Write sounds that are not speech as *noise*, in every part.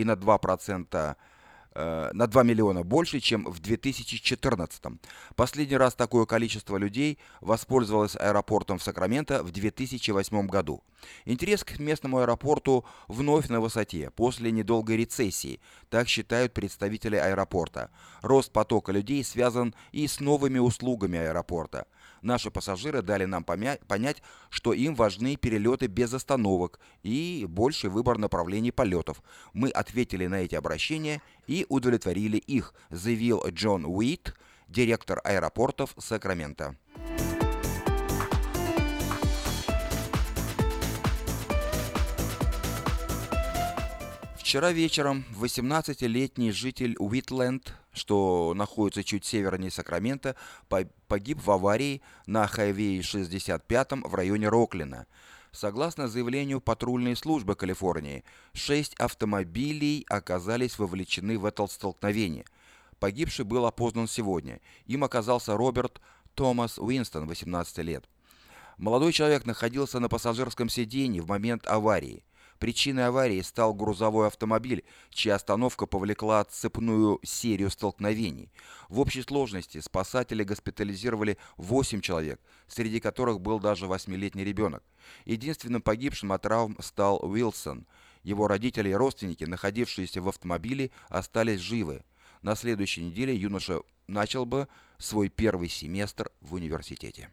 и на 2% Э, на 2 миллиона больше, чем в 2014. Последний раз такое количество людей воспользовалось аэропортом в Сакраменто в 2008 году. Интерес к местному аэропорту вновь на высоте после недолгой рецессии, так считают представители аэропорта. Рост потока людей связан и с новыми услугами аэропорта. Наши пассажиры дали нам понять, что им важны перелеты без остановок и больший выбор направлений полетов. Мы ответили на эти обращения и удовлетворили их, заявил Джон Уит, директор аэропортов Сакрамента. Вчера вечером 18-летний житель Уитленд, что находится чуть севернее Сакрамента, погиб в аварии на хайвее 65 в районе Роклина. Согласно заявлению патрульной службы Калифорнии, шесть автомобилей оказались вовлечены в это столкновение. Погибший был опознан сегодня. Им оказался Роберт Томас Уинстон, 18 лет. Молодой человек находился на пассажирском сиденье в момент аварии. Причиной аварии стал грузовой автомобиль, чья остановка повлекла цепную серию столкновений. В общей сложности спасатели госпитализировали 8 человек, среди которых был даже 8-летний ребенок. Единственным погибшим от травм стал Уилсон. Его родители и родственники, находившиеся в автомобиле, остались живы. На следующей неделе юноша начал бы свой первый семестр в университете.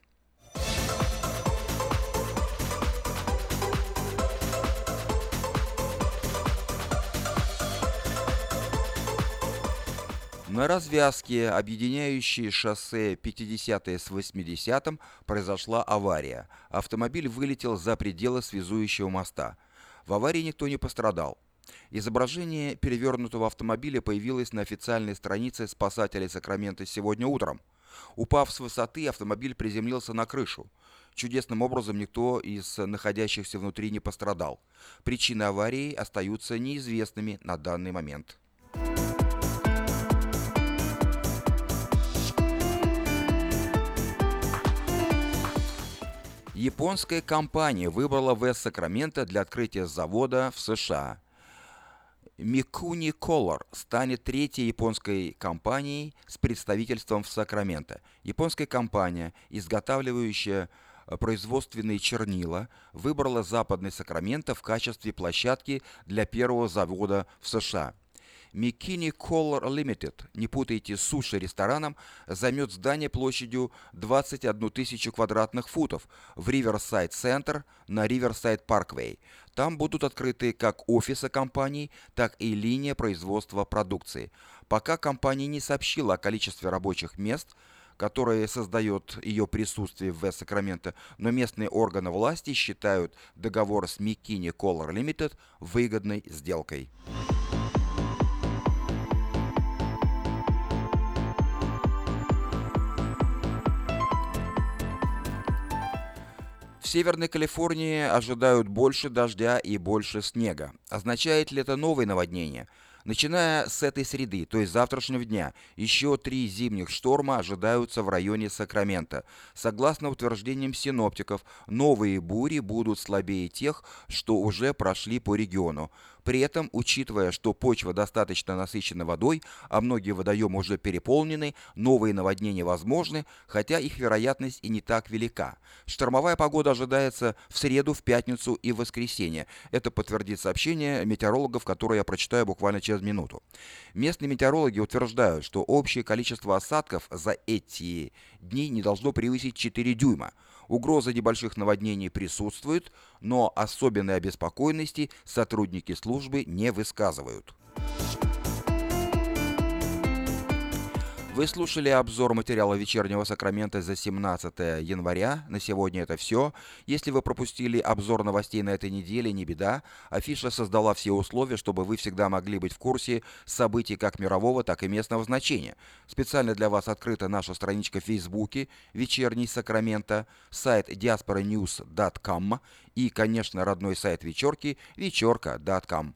На развязке, объединяющей шоссе 50 с 80 произошла авария. Автомобиль вылетел за пределы связующего моста. В аварии никто не пострадал. Изображение перевернутого автомобиля появилось на официальной странице спасателей Сакрамента сегодня утром. Упав с высоты, автомобиль приземлился на крышу. Чудесным образом никто из находящихся внутри не пострадал. Причины аварии остаются неизвестными на данный момент. Японская компания выбрала Вест-Сакраменто для открытия завода в США. Микуни Color станет третьей японской компанией с представительством в Сакраменто. Японская компания, изготавливающая э, производственные чернила, выбрала Западный Сакраменто в качестве площадки для первого завода в США – Микини Color Limited, не путайте с суши-рестораном, займет здание площадью 21 тысячу квадратных футов в Center на Parkway. Там будут открыты как офисы компаний, так и линия производства продукции. Пока компания не сообщила о количестве рабочих мест, которое создает ее присутствие в Вест-Сакраменто, но местные органы власти считают договор с Микини Color Limited выгодной сделкой. В Северной Калифорнии ожидают больше дождя и больше снега. Означает ли это новое наводнение? Начиная с этой среды, то есть завтрашнего дня, еще три зимних шторма ожидаются в районе Сакрамента. Согласно утверждениям синоптиков, новые бури будут слабее тех, что уже прошли по региону. При этом, учитывая, что почва достаточно насыщена водой, а многие водоемы уже переполнены, новые наводнения возможны, хотя их вероятность и не так велика. Штормовая погода ожидается в среду, в пятницу и в воскресенье. Это подтвердит сообщение метеорологов, которое я прочитаю буквально через минуту. Местные метеорологи утверждают, что общее количество осадков за эти дни не должно превысить 4 дюйма. Угроза небольших наводнений присутствует, но особенной обеспокоенности сотрудники службы не высказывают. Вы слушали обзор материала вечернего Сакрамента за 17 января. На сегодня это все. Если вы пропустили обзор новостей на этой неделе, не беда. Афиша создала все условия, чтобы вы всегда могли быть в курсе событий как мирового, так и местного значения. Специально для вас открыта наша страничка в Фейсбуке «Вечерний Сакрамента», сайт diasporanews.com и, конечно, родной сайт вечерки вечерка.com.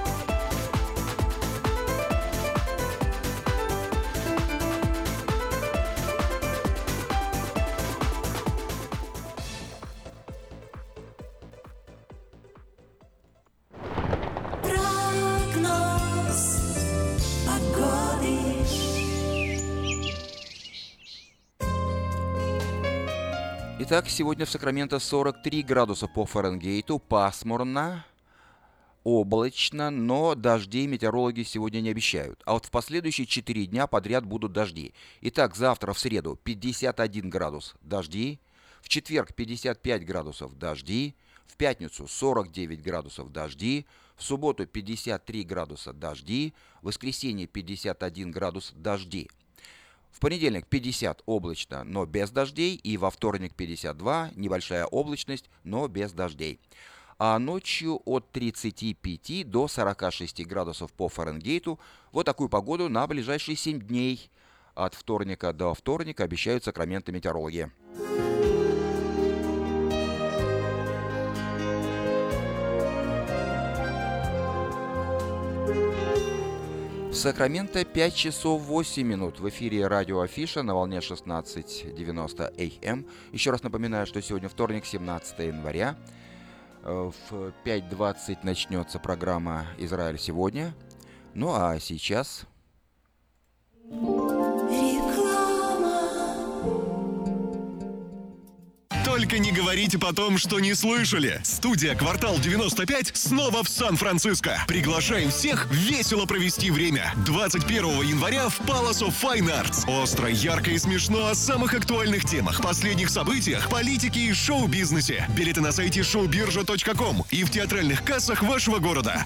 Итак, сегодня в Сакраменто 43 градуса по Фаренгейту, пасмурно, облачно, но дождей метеорологи сегодня не обещают. А вот в последующие 4 дня подряд будут дожди. Итак, завтра в среду 51 градус дожди, в четверг 55 градусов дожди, в пятницу 49 градусов дожди, в субботу 53 градуса дожди, в воскресенье 51 градус дожди – понедельник 50 облачно, но без дождей, и во вторник 52 небольшая облачность, но без дождей. А ночью от 35 до 46 градусов по Фаренгейту. Вот такую погоду на ближайшие 7 дней. От вторника до вторника обещают сакраменты метеорологи. Сакраменто 5 часов 8 минут. В эфире радио Афиша на волне 16.90 АМ. Эм. Еще раз напоминаю, что сегодня вторник, 17 января. Э, в 5.20 начнется программа «Израиль сегодня». Ну а сейчас... Только не говорите потом, что не слышали. Студия «Квартал 95» снова в Сан-Франциско. Приглашаем всех весело провести время. 21 января в Palace of Fine Arts. Остро, ярко и смешно о самых актуальных темах, последних событиях, политике и шоу-бизнесе. Билеты на сайте showbirja.com и в театральных кассах вашего города.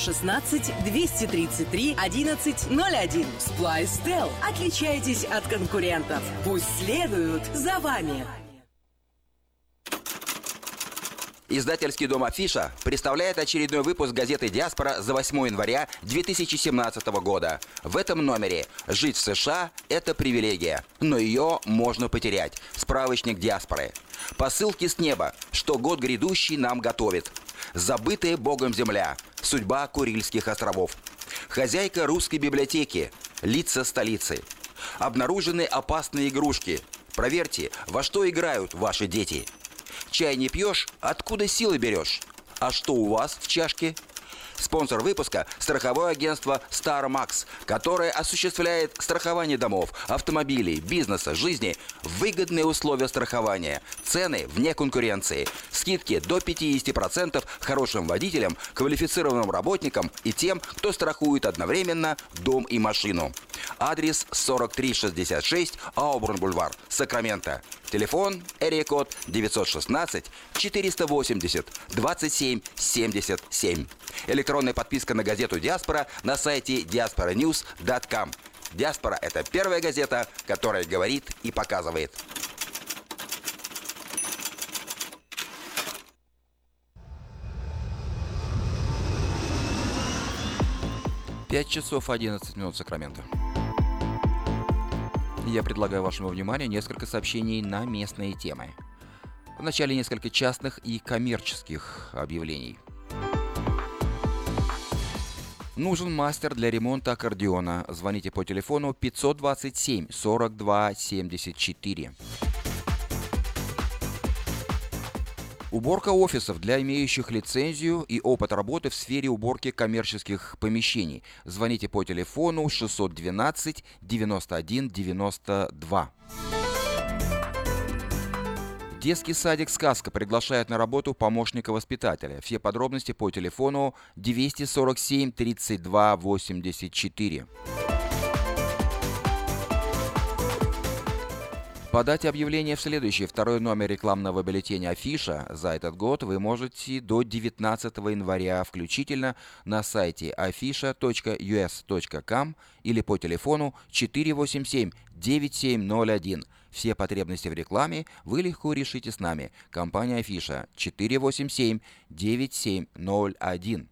916 233 1101. Splice Tel. Отличайтесь от конкурентов. Пусть следуют за вами. Издательский дом «Афиша» представляет очередной выпуск газеты «Диаспора» за 8 января 2017 года. В этом номере «Жить в США – это привилегия, но ее можно потерять». Справочник «Диаспоры». Посылки с неба, что год грядущий нам готовит. Забытая Богом земля. Судьба Курильских островов. Хозяйка русской библиотеки. Лица столицы. Обнаружены опасные игрушки. Проверьте, во что играют ваши дети. Чай не пьешь, откуда силы берешь? А что у вас в чашке? Спонсор выпуска – страховое агентство StarMax, которое осуществляет страхование домов, автомобилей, бизнеса, жизни выгодные условия страхования, цены вне конкуренции, скидки до 50% хорошим водителям, квалифицированным работникам и тем, кто страхует одновременно дом и машину. Адрес 4366 Аубурн-Бульвар, Сакраменто. Телефон Эрикод 916 480 27 77. Электронная подписка на газету «Диаспора» на сайте diasporanews.com. «Диаспора» — это первая газета, которая говорит и показывает. Пять часов 11 минут Сакраменто. Я предлагаю вашему вниманию несколько сообщений на местные темы. Вначале несколько частных и коммерческих объявлений. Нужен мастер для ремонта аккордеона. Звоните по телефону 527 42 74. Уборка офисов для имеющих лицензию и опыт работы в сфере уборки коммерческих помещений. Звоните по телефону 612 91 92. Детский садик «Сказка» приглашает на работу помощника воспитателя. Все подробности по телефону 247 32 84. Подать объявление в следующий второй номер рекламного бюллетеня «Афиша» за этот год вы можете до 19 января включительно на сайте afisha.us.com или по телефону 487-9701. Все потребности в рекламе вы легко решите с нами. Компания «Афиша» 487-9701.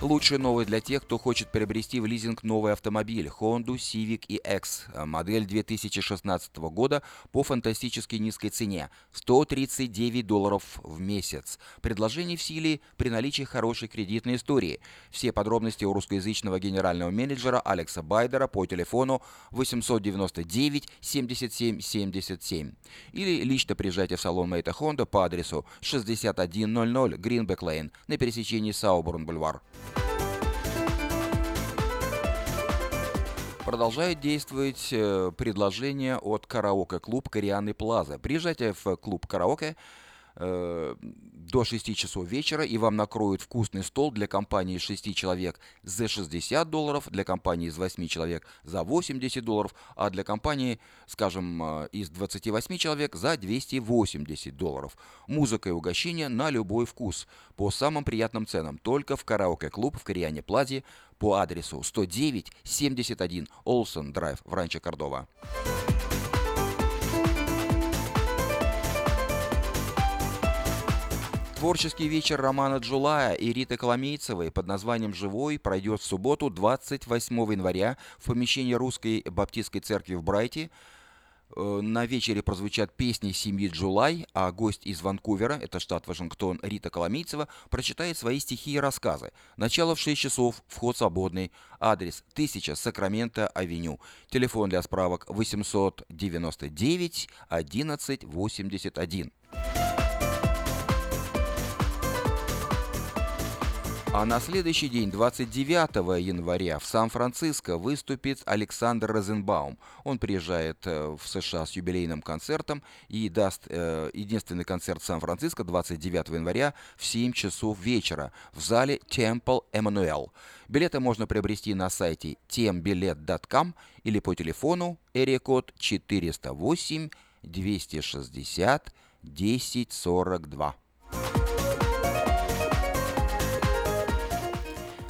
Лучшая новость для тех, кто хочет приобрести в лизинг новый автомобиль Honda Civic EX, модель 2016 года по фантастически низкой цене – 139 долларов в месяц. Предложение в силе при наличии хорошей кредитной истории. Все подробности у русскоязычного генерального менеджера Алекса Байдера по телефону 899 77 77 или лично приезжайте в салон Мейта Honda по адресу 6100 Greenback Lane на пересечении Сауборн-Бульвар. Продолжает действовать э, предложение от караоке-клуб «Корианы Плаза». Приезжайте в клуб «Караоке», э, до 6 часов вечера, и вам накроют вкусный стол для компании из 6 человек за 60 долларов, для компании из 8 человек за 80 долларов, а для компании, скажем, э, из 28 человек за 280 долларов. Музыка и угощение на любой вкус, по самым приятным ценам, только в караоке-клуб в Кориане Плазе по адресу 109 71 Олсен Драйв в Ранчо Кордова. Творческий вечер Романа Джулая и Риты Коломейцевой под названием «Живой» пройдет в субботу 28 января в помещении Русской Баптистской церкви в Брайте – Э, на вечере прозвучат песни семьи Джулай, а гость из Ванкувера, это штат Вашингтон, Рита Коломейцева, прочитает свои стихи и рассказы. Начало в 6 часов, вход свободный, адрес 1000 Сакраменто Авеню, телефон для справок 899 1181. А на следующий день, 29 января, в Сан-Франциско выступит Александр Розенбаум. Он приезжает э, в США с юбилейным концертом и даст э, единственный концерт Сан-Франциско 29 января в 7 часов вечера в зале Temple Emmanuel. Билеты можно приобрести на сайте tembilet.com или по телефону эрикод 408 260 1042.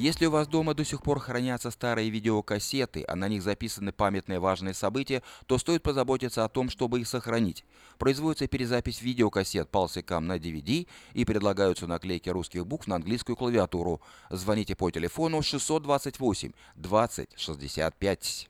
Если у вас дома до сих пор хранятся старые видеокассеты, а на них записаны памятные важные события, то стоит позаботиться о том, чтобы их сохранить. Производится перезапись видеокассет палсикам на DVD и предлагаются наклейки русских букв на английскую клавиатуру. Звоните по телефону 628 20 65.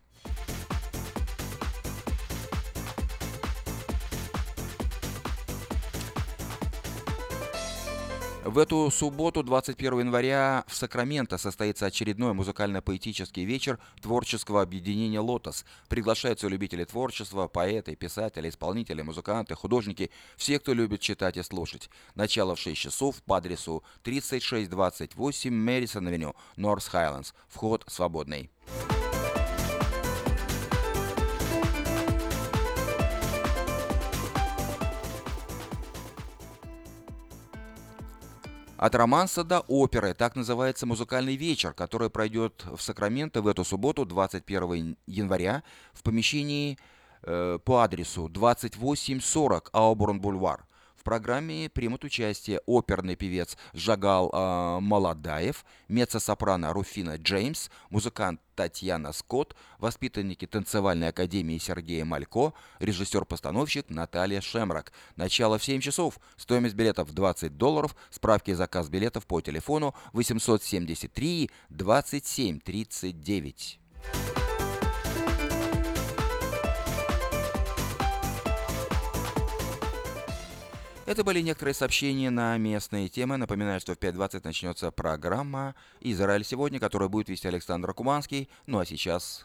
В эту субботу, 21 января, в Сакраменто состоится очередной музыкально-поэтический вечер творческого объединения «Лотос». Приглашаются любители творчества, поэты, писатели, исполнители, музыканты, художники, все, кто любит читать и слушать. Начало в 6 часов по адресу 3628 Мэрисон-авеню, Норс Хайлендс. Вход свободный. От романса до оперы. Так называется музыкальный вечер, который пройдет в Сакраменто в эту субботу, 21 января, в помещении э, по адресу 2840 Ауборн-Бульвар. В программе примут участие оперный певец Жагал э, Маладаев, меццо-сопрано Руфина Джеймс, музыкант Татьяна Скотт, воспитанники танцевальной академии Сергея Малько, режиссер-постановщик Наталья Шемрак. Начало в 7 часов, стоимость билетов 20 долларов, справки и заказ билетов по телефону 873 27 39. Это были некоторые сообщения на местные темы. Напоминаю, что в 5.20 начнется программа «Израиль сегодня», которую будет вести Александр Куманский. Ну а сейчас...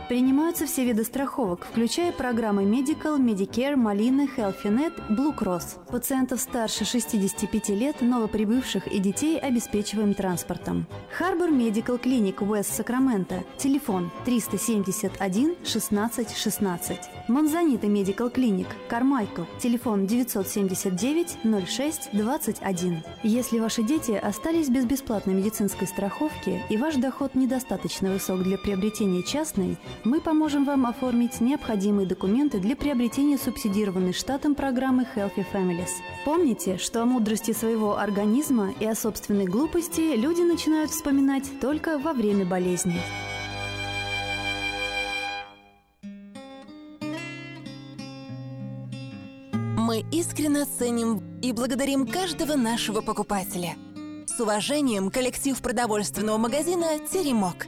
Принимаются все виды страховок, включая программы Medical, Medicare, Малина, HealthyNet, Blue Cross. Пациентов старше 65 лет, новоприбывших и детей обеспечиваем транспортом. Харбор Медикал Клиник Уэст Сакраменто. Телефон 371 16 16. Монзанита Медикал Клиник Кармайкл. Телефон 979 06 21. Если ваши дети остались без бесплатной медицинской страховки и ваш доход недостаточно высок для приобретения частной, мы поможем вам оформить необходимые документы для приобретения субсидированной штатом программы Healthy Families. Помните, что о мудрости своего организма и о собственной глупости люди начинают вспоминать только во время болезни. Мы искренне ценим и благодарим каждого нашего покупателя. С уважением, коллектив продовольственного магазина «Теремок».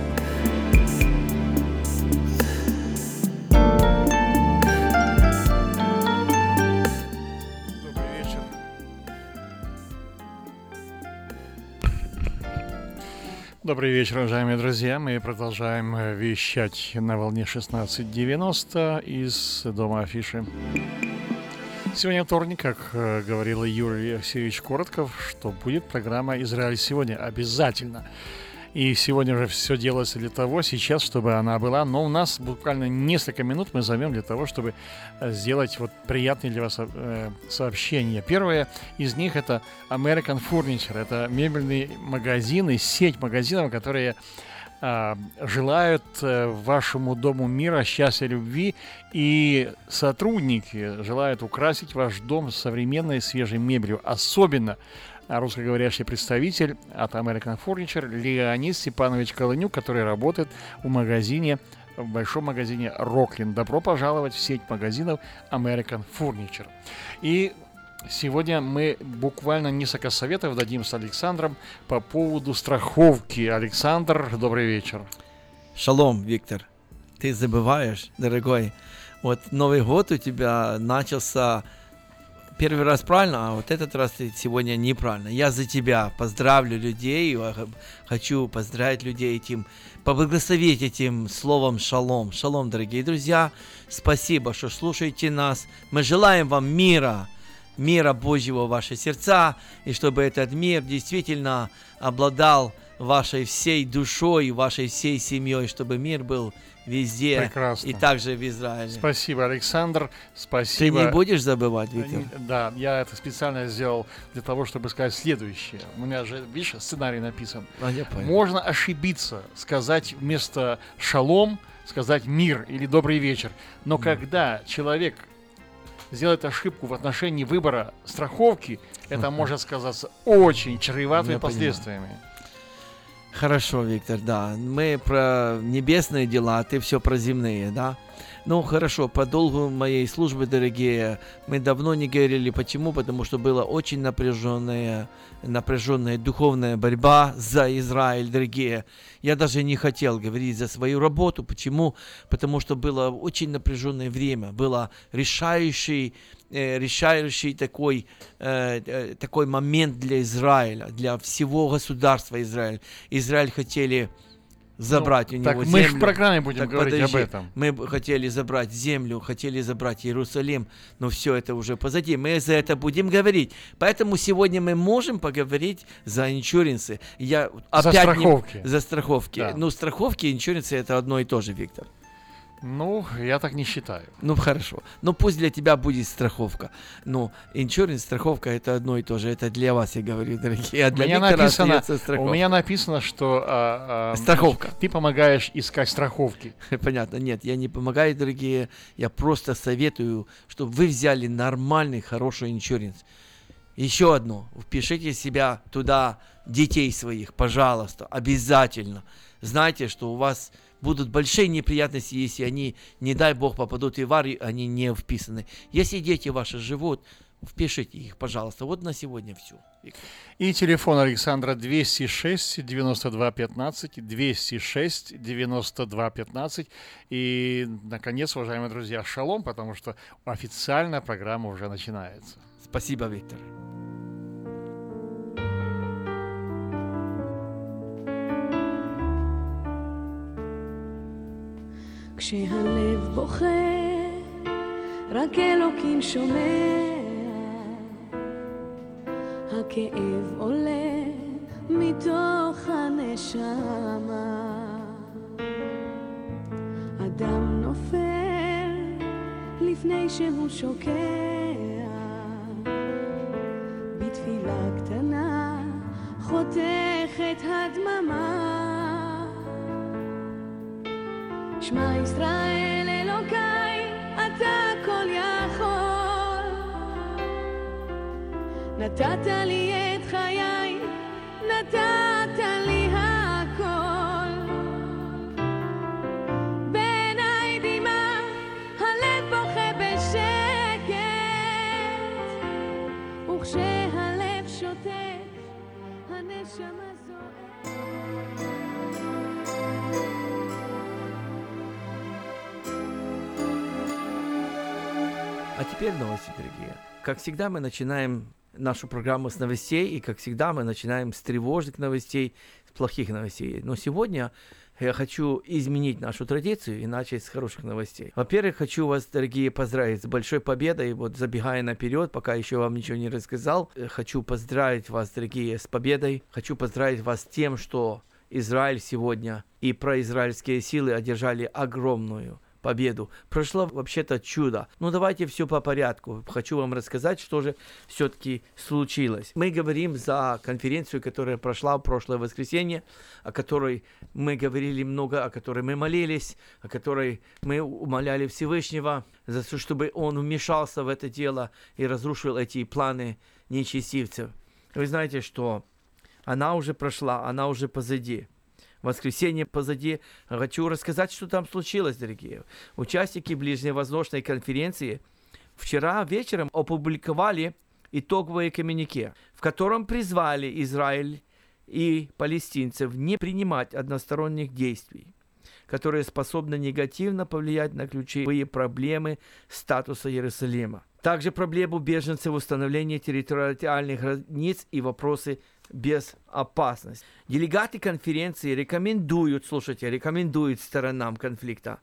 Добрый вечер, уважаемые друзья. Мы продолжаем э, вещать на волне 1690 из дома Афиши. Сегодня вторник, как э, говорил Юрий Алексеевич Коротков, что будет программа «Израиль сегодня» обязательно. И сегодня же все делается для того, сейчас, чтобы она была. Но у нас буквально несколько минут мы займем для того, чтобы э, сделать вот приятные для вас э, сообщения. Первое из них это American Furniture. Это мебельный магазин и сеть магазинов, которые э, желают э, вашему дому мира, счастья, любви. И сотрудники желают украсить ваш дом современной свежей мебелью. Особенно русскоговорящий представитель от American Furniture Леонид Степанович Колонюк, который работает в магазине в большом магазине Роклин. Добро пожаловать в сеть магазинов American Furniture. И Сегодня мы буквально несколько советов дадим с Александром по поводу страховки. Александр, добрый вечер. Шалом, Виктор. Ты забываешь, дорогой. Вот Новый год у тебя начался первый раз правильно, а вот этот раз сегодня неправильно. Я за тебя поздравлю людей, хочу поздравить людей этим, поблагословить этим словом шалом. Шалом, дорогие друзья, спасибо, что слушаете нас. Мы желаем вам мира, мира Божьего в ваши сердца, и чтобы этот мир действительно обладал вашей всей душой, вашей всей семьей, чтобы мир был везде Прекрасно. и также в Израиле. Спасибо, Александр. Спасибо. Ты не будешь забывать, Виктор? Да, я это специально сделал для того, чтобы сказать следующее. У меня же, видишь, сценарий написан. А, я понял. Можно ошибиться, сказать вместо шалом, сказать мир или добрый вечер. Но когда человек сделает ошибку в отношении выбора страховки, это может сказаться очень чреватыми Я понимаю. Хорошо, Виктор, да. Мы про небесные дела, а ты все про земные, да? Ну, хорошо, по долгу моей службы, дорогие, мы давно не говорили. Почему? Потому что была очень напряженная, напряженная духовная борьба за Израиль, дорогие. Я даже не хотел говорить за свою работу. Почему? Потому что было очень напряженное время. Было решающий, решающий такой, э, э, такой момент для Израиля, для всего государства Израиль. Израиль хотели забрать у него так мы землю. ж в программе будем Так говорить об подожди, этом. Мы хотели забрать землю, хотели забрать Иерусалим, но все это уже позади. Мы за это будем говорить. Поэтому сегодня мы можем поговорить за иншуренсы. Я За опять не- страховки. за страховки. Да. Ну, страховки и иншуренсы это одно и то же, Виктор. Ну, я так не считаю. Ну, хорошо. Ну, пусть для тебя будет страховка. Но иншуренс, страховка это одно и то же. Это для вас, я говорю, дорогие. А У для меня, Виктора написано, страховка. у меня написано, что а, а, Страховка. Ты помогаешь искать страховки. *laughs* Понятно, нет, я не помогаю, дорогие. Я просто советую, чтобы вы взяли нормальный, хороший иншуренс. Еще одно. Впишите себя туда, детей своих, пожалуйста, обязательно. Знайте, что у вас будут большие неприятности, если они, не дай бог, попадут в аварию, они не вписаны. Если дети ваши живут, впишите их, пожалуйста. Вот на сегодня все. И телефон Александра 206 92 15, 206 92 15. И, наконец, уважаемые друзья, шалом, потому что официальная программа уже начинается. Спасибо, Виктор. כשהלב בוכה, רק אלוקים שומע. הכאב עולה מתוך הנשמה. אדם נופל לפני שהוא שוקע. בתפילה קטנה חותכת הדממה. שמע ישראל אלוקיי, אתה כל יכול. נתת לי את חיי, נתת לי הכל. בעיניי דמעה, הלב בוכה בשקט. וכשהלב שותק, הנשמה זועקת. А теперь новости, дорогие. Как всегда, мы начинаем нашу программу с новостей, и как всегда, мы начинаем с тревожных новостей, с плохих новостей. Но сегодня я хочу изменить нашу традицию и начать с хороших новостей. Во-первых, хочу вас, дорогие, поздравить с большой победой. Вот забегая наперед, пока еще вам ничего не рассказал, э, хочу поздравить вас, дорогие, с победой. Хочу поздравить вас с тем, что Израиль сегодня и произраильские силы одержали огромную победу. Прошло вообще-то чудо. Ну давайте все по порядку. Хочу вам рассказать, что же все-таки случилось. Мы говорим за конференцию, которая прошла в прошлое воскресенье, о которой мы говорили много, о которой мы молились, о которой мы умоляли Всевышнего, за то, чтобы он вмешался в это дело и разрушил эти планы нечестивцев. Вы знаете, что она уже прошла, она уже позади. Воскресенье позади. Хочу рассказать, что там случилось, дорогие. Участники Ближневоздушной конференции вчера вечером опубликовали итоговое коммюнике, в котором призвали Израиль и палестинцев не принимать односторонних действий, которые способны негативно повлиять на ключевые проблемы статуса Иерусалима. Также проблему беженцев, установления территориальных границ и вопросы безопасности. Делегаты конференции рекомендуют, слушайте, рекомендуют сторонам конфликта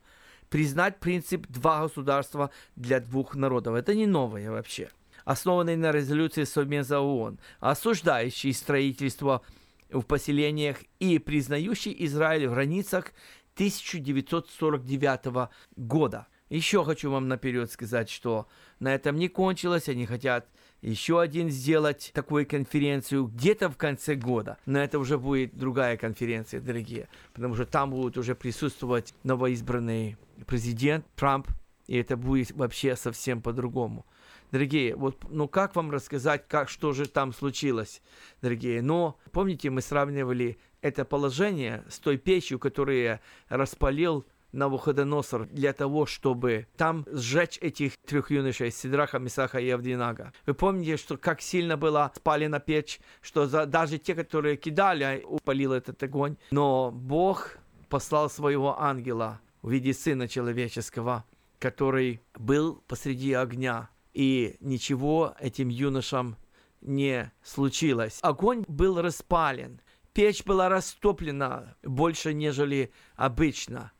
признать принцип два государства для двух народов. Это не новое вообще. основанный на резолюции Совбеза ООН, осуждающий строительство в поселениях и признающий Израиль в границах 1949 года. Еще хочу вам наперед сказать, что на этом не кончилось, они хотят еще один сделать такую конференцию где-то в конце года. Но это уже будет другая конференция, дорогие, потому что там будут уже присутствовать новоизбранный президент Трамп, и это будет вообще совсем по-другому. Дорогие, вот, ну как вам рассказать, как, что же там случилось, дорогие? Но помните, мы сравнивали это положение с той печью, которую распалил Навуходоносор для того, чтобы там сжечь этих трех юношей, Сидраха, Мисаха и Авдинага. Вы помните, что как сильно была спалена печь, что за, даже те, которые кидали, упалил этот огонь. Но Бог послал своего ангела в виде Сына Человеческого, который был посреди огня, и ничего этим юношам не случилось. Огонь был распален, печь была растоплена больше, нежели обычно.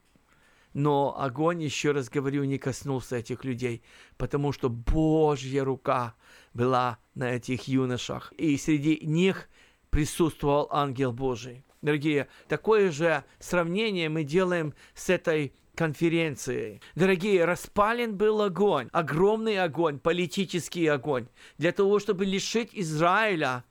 Но огонь, еще раз говорю, не коснулся этих людей, потому что Божья рука была на этих юношах. И среди них присутствовал ангел Божий. Дорогие, такое же сравнение мы делаем с этой конференцией. Дорогие, распален был огонь, огромный огонь, политический огонь, для того, чтобы лишить Израиля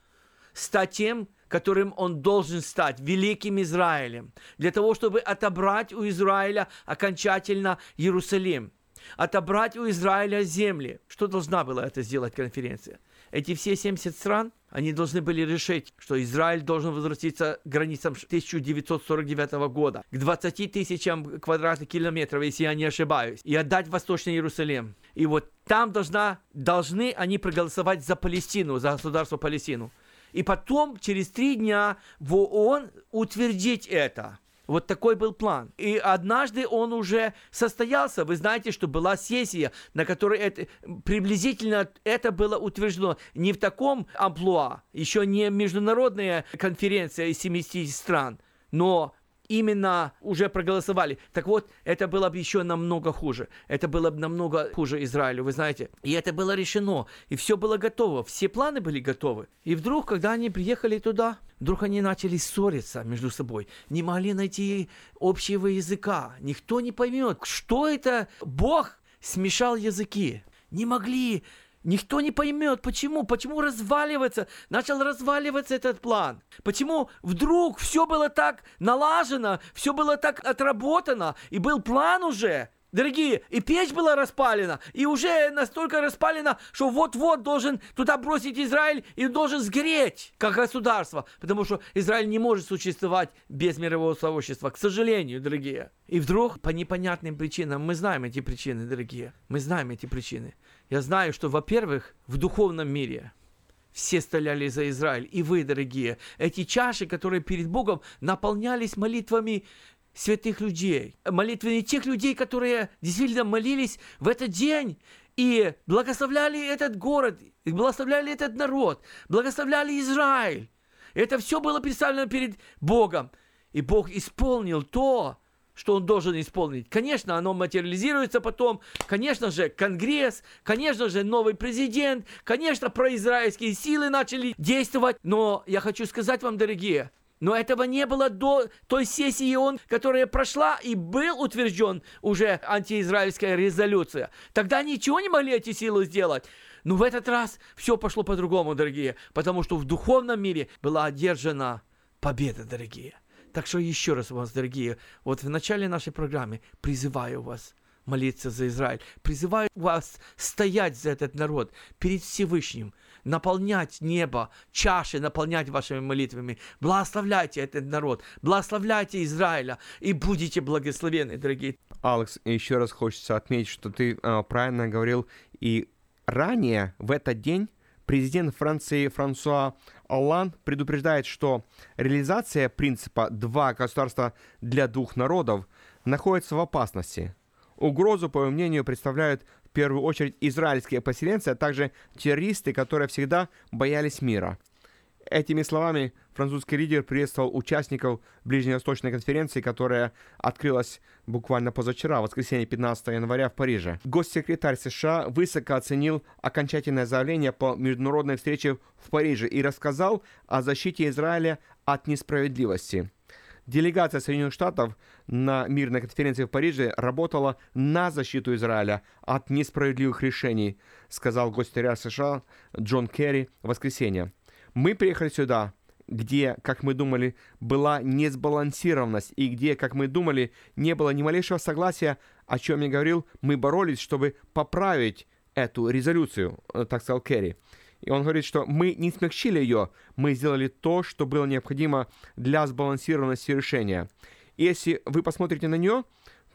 стать тем, которым он должен стать, великим Израилем, для того, чтобы отобрать у Израиля окончательно Иерусалим, отобрать у Израиля земли. Что должна была это сделать конференция? Эти все 70 стран, они должны были решить, что Израиль должен возвратиться к границам 1949 года, к 20 тысячам квадратных километров, если я не ошибаюсь, и отдать Восточный Иерусалим. И вот там должна, должны они проголосовать за Палестину, за государство Палестину и потом через три дня в ООН утвердить это. Вот такой был план. И однажды он уже состоялся. Вы знаете, что была сессия, на которой это, приблизительно это было утверждено. Не в таком амплуа, еще не международная конференция из 70 стран, но именно уже проголосовали. Так вот, это было бы еще намного хуже. Это было бы намного хуже Израилю, вы знаете. И это было решено. И все было готово. Все планы были готовы. И вдруг, когда они приехали туда, вдруг они начали ссориться между собой. Не могли найти общего языка. Никто не поймет, что это Бог смешал языки. Не могли Никто не поймет, почему, почему разваливается, начал разваливаться этот план. Почему вдруг все было так налажено, все было так отработано, и был план уже. Дорогие, и печь была распалена, и уже настолько распалена, что вот-вот должен туда бросить Израиль и должен сгореть, как государство, потому что Израиль не может существовать без мирового сообщества, к сожалению, дорогие. И вдруг, по непонятным причинам, мы знаем эти причины, дорогие, мы знаем эти причины. Я знаю, что, во-первых, в духовном мире все стреляли за Израиль, и вы, дорогие, эти чаши, которые перед Богом наполнялись молитвами святых людей, молитвами тех людей, которые действительно молились в этот день и благословляли этот город, благословляли этот народ, благословляли Израиль. Это все было представлено перед Богом. И Бог исполнил то, что он должен исполнить. Конечно, оно материализируется потом. Конечно же, Конгресс, конечно же, новый президент, конечно, произраильские силы начали действовать. Но я хочу сказать вам, дорогие, но этого не было до той сессии ООН, которая прошла и был утвержден уже антиизраильская резолюция. Тогда ничего не могли эти силы сделать. Но в этот раз все пошло по-другому, дорогие, потому что в духовном мире была одержана победа, дорогие. Так что еще раз вас, дорогие, вот в начале нашей программы призываю вас молиться за Израиль, призываю вас стоять за этот народ перед Всевышним, наполнять небо, чаши наполнять вашими молитвами. Благословляйте этот народ, благословляйте Израиля и будете благословены, дорогие. Алекс, еще раз хочется отметить, что ты э, правильно говорил, и ранее в этот день президент Франции Франсуа Олланд предупреждает, что реализация принципа «два государства для двух народов» находится в опасности. Угрозу, по его мнению, представляют в первую очередь израильские поселенцы, а также террористы, которые всегда боялись мира. Этими словами французский лидер приветствовал участников Ближневосточной конференции, которая открылась буквально позавчера, в воскресенье 15 января в Париже. Госсекретарь США высоко оценил окончательное заявление по международной встрече в Париже и рассказал о защите Израиля от несправедливости. Делегация Соединенных Штатов на мирной конференции в Париже работала на защиту Израиля от несправедливых решений, сказал госсекретарь США Джон Керри в воскресенье. Мы приехали сюда, где, как мы думали, была несбалансированность и где, как мы думали, не было ни малейшего согласия, о чем я говорил, мы боролись, чтобы поправить эту резолюцию, э, так сказал Керри. И он говорит, что мы не смягчили ее, мы сделали то, что было необходимо для сбалансированности решения. Если вы посмотрите на нее,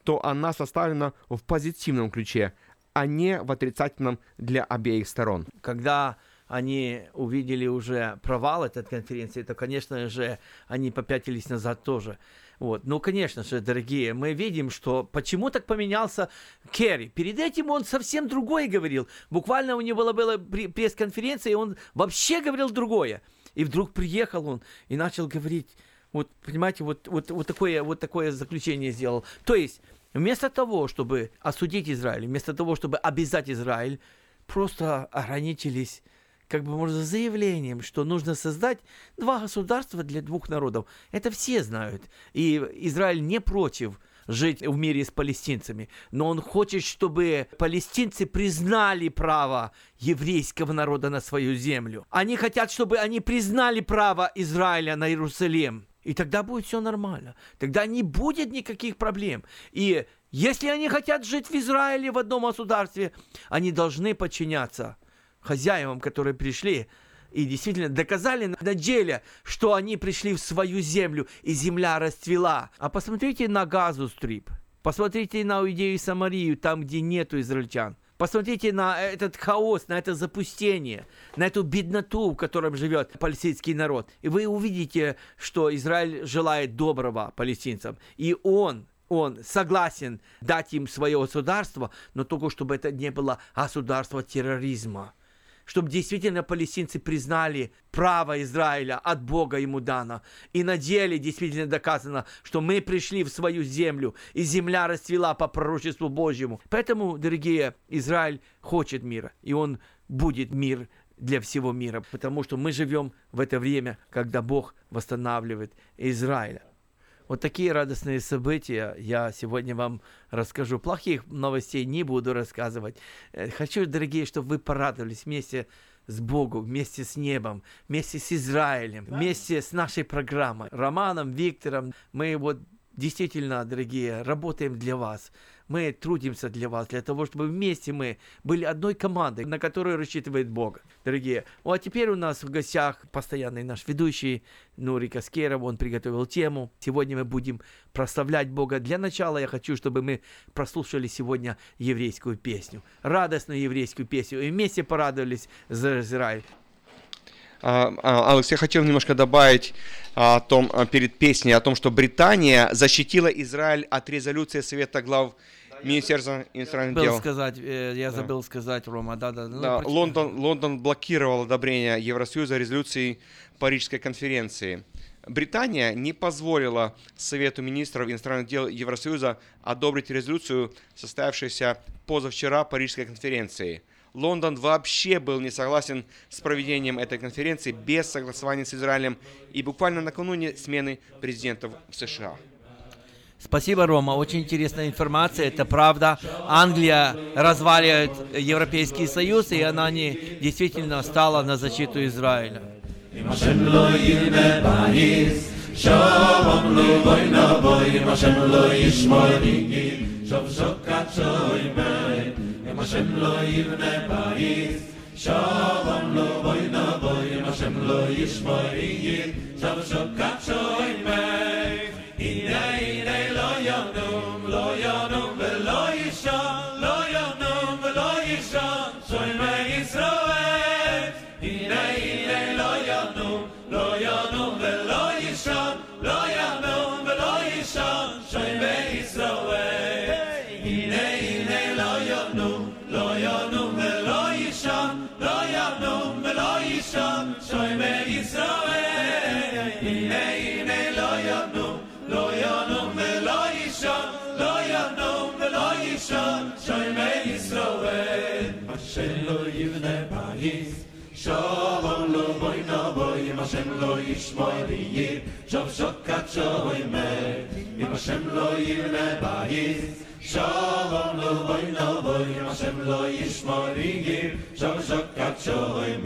то она составлена в позитивном ключе, а не в отрицательном для обеих сторон. Когда они увидели уже провал этой конференции, то, конечно же, они попятились назад тоже. Вот. Ну, конечно же, дорогие, мы видим, что почему так поменялся Керри. Перед этим он совсем другое говорил. Буквально у него была, была пресс-конференция, и он вообще говорил другое. И вдруг приехал он и начал говорить, вот, понимаете, вот, вот, вот, такое, вот такое заключение сделал. То есть, вместо того, чтобы осудить Израиль, вместо того, чтобы обязать Израиль, просто ограничились как бы, можно, заявлением, что нужно создать два государства для двух народов. Это все знают. И Израиль не против жить в мире с палестинцами, но он хочет, чтобы палестинцы признали право еврейского народа на свою землю. Они хотят, чтобы они признали право Израиля на Иерусалим. И тогда будет все нормально. Тогда не будет никаких проблем. И если они хотят жить в Израиле в одном государстве, они должны подчиняться хозяевам, которые пришли и действительно доказали на деле, что они пришли в свою землю, и земля расцвела. А посмотрите на Газу Стрип, посмотрите на Иудею Самарию, там, где нету израильтян. Посмотрите на этот хаос, на это запустение, на эту бедноту, в котором живет палестинский народ. И вы увидите, что Израиль желает доброго палестинцам. И он, он согласен дать им свое государство, но только чтобы это не было государство терроризма чтобы действительно палестинцы признали право Израиля от Бога ему дано. И на деле действительно доказано, что мы пришли в свою землю, и земля расцвела по пророчеству Божьему. Поэтому, дорогие, Израиль хочет мира, и он будет мир для всего мира, потому что мы живем в это время, когда Бог восстанавливает Израиля. Вот такие радостные события я сегодня вам расскажу. Плохих новостей не буду рассказывать. Э, хочу, дорогие, чтобы вы порадовались вместе с Богом, вместе с небом, вместе с Израилем, вместе с нашей программой. Романом, Виктором, мы вот действительно, дорогие, работаем для вас. Мы трудимся для вас, для того, чтобы вместе мы были одной командой, на которую рассчитывает Бог. Дорогие, ну а теперь у нас в гостях постоянный наш ведущий Нури Каскеров, он приготовил тему. Сегодня мы будем прославлять Бога. Для начала я хочу, чтобы мы прослушали сегодня еврейскую песню, радостную еврейскую песню, и вместе порадовались за Израиль. А, а, Алекс, я хотел немножко добавить о том, перед песней о том, что Британия защитила Израиль от резолюции Совета глав Министерства иностранных забыл дел. сказать, э, я забыл да. сказать, Рома, да, да. Ну, да Лондон, Лондон блокировал одобрение Евросоюза резолюции Парижской конференции. Британия не позволила Совету министров иностранных дел Евросоюза одобрить резолюцию, состоявшуюся позавчера Парижской конференции – Лондон вообще был не согласен с проведением этой конференции без согласования с Израилем и буквально накануне смены президентов в США. Спасибо, Рома. Очень интересная информация. Это правда. Англия разваливает Европейский Союз, и она не действительно стала на защиту Израиля. אם השם לא יבנה בית, שלום לו בוי נבוי, אם השם לא ישמור יהיה, שבשוק קפשו אימי, הנה הנה. choy mei israel i mei meloy no lo yono melay sha lo yono melay sha choy mei israel ashel lo yevne bayis sholom lo boydov yashmel lo ismari ger cham shokkat choy mei i cham lo yevne bayis sholom lo boydov yashmel lo ismari ger cham shokkat choy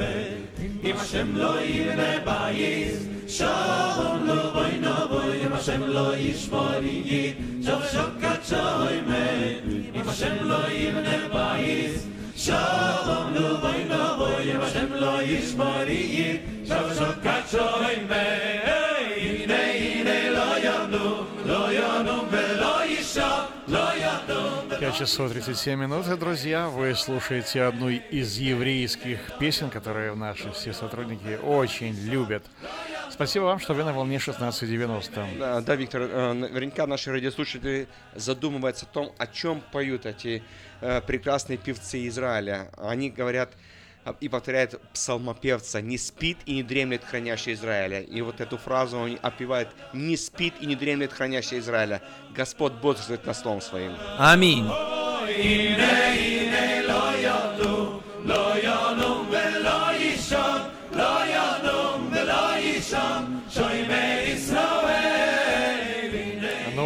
אם השם לא יבנה בייס שום לא בוי נבוי אם השם לא ישבור יגיד שוב שוב קצוי מת. אם השם לא יבנה בייס שום לא בוי נבוי אם השם לא ישבור יגיד שוב שוב קצוי מת. 5 часов 37 минут, друзья. Вы слушаете одну из еврейских песен, которые наши все сотрудники очень любят. Спасибо вам, что вы на волне 1690. Да, да, Виктор, э, наверняка наши радиослушатели задумываются о том, о чем поют эти э, прекрасные певцы Израиля. Они говорят а, и повторяет псалмопевца, не спит и не дремлет хранящий Израиля. И вот эту фразу он опевает, не спит и не дремлет хранящий Израиля. Господь бодрствует на словом своим. Аминь. Shoi me Israel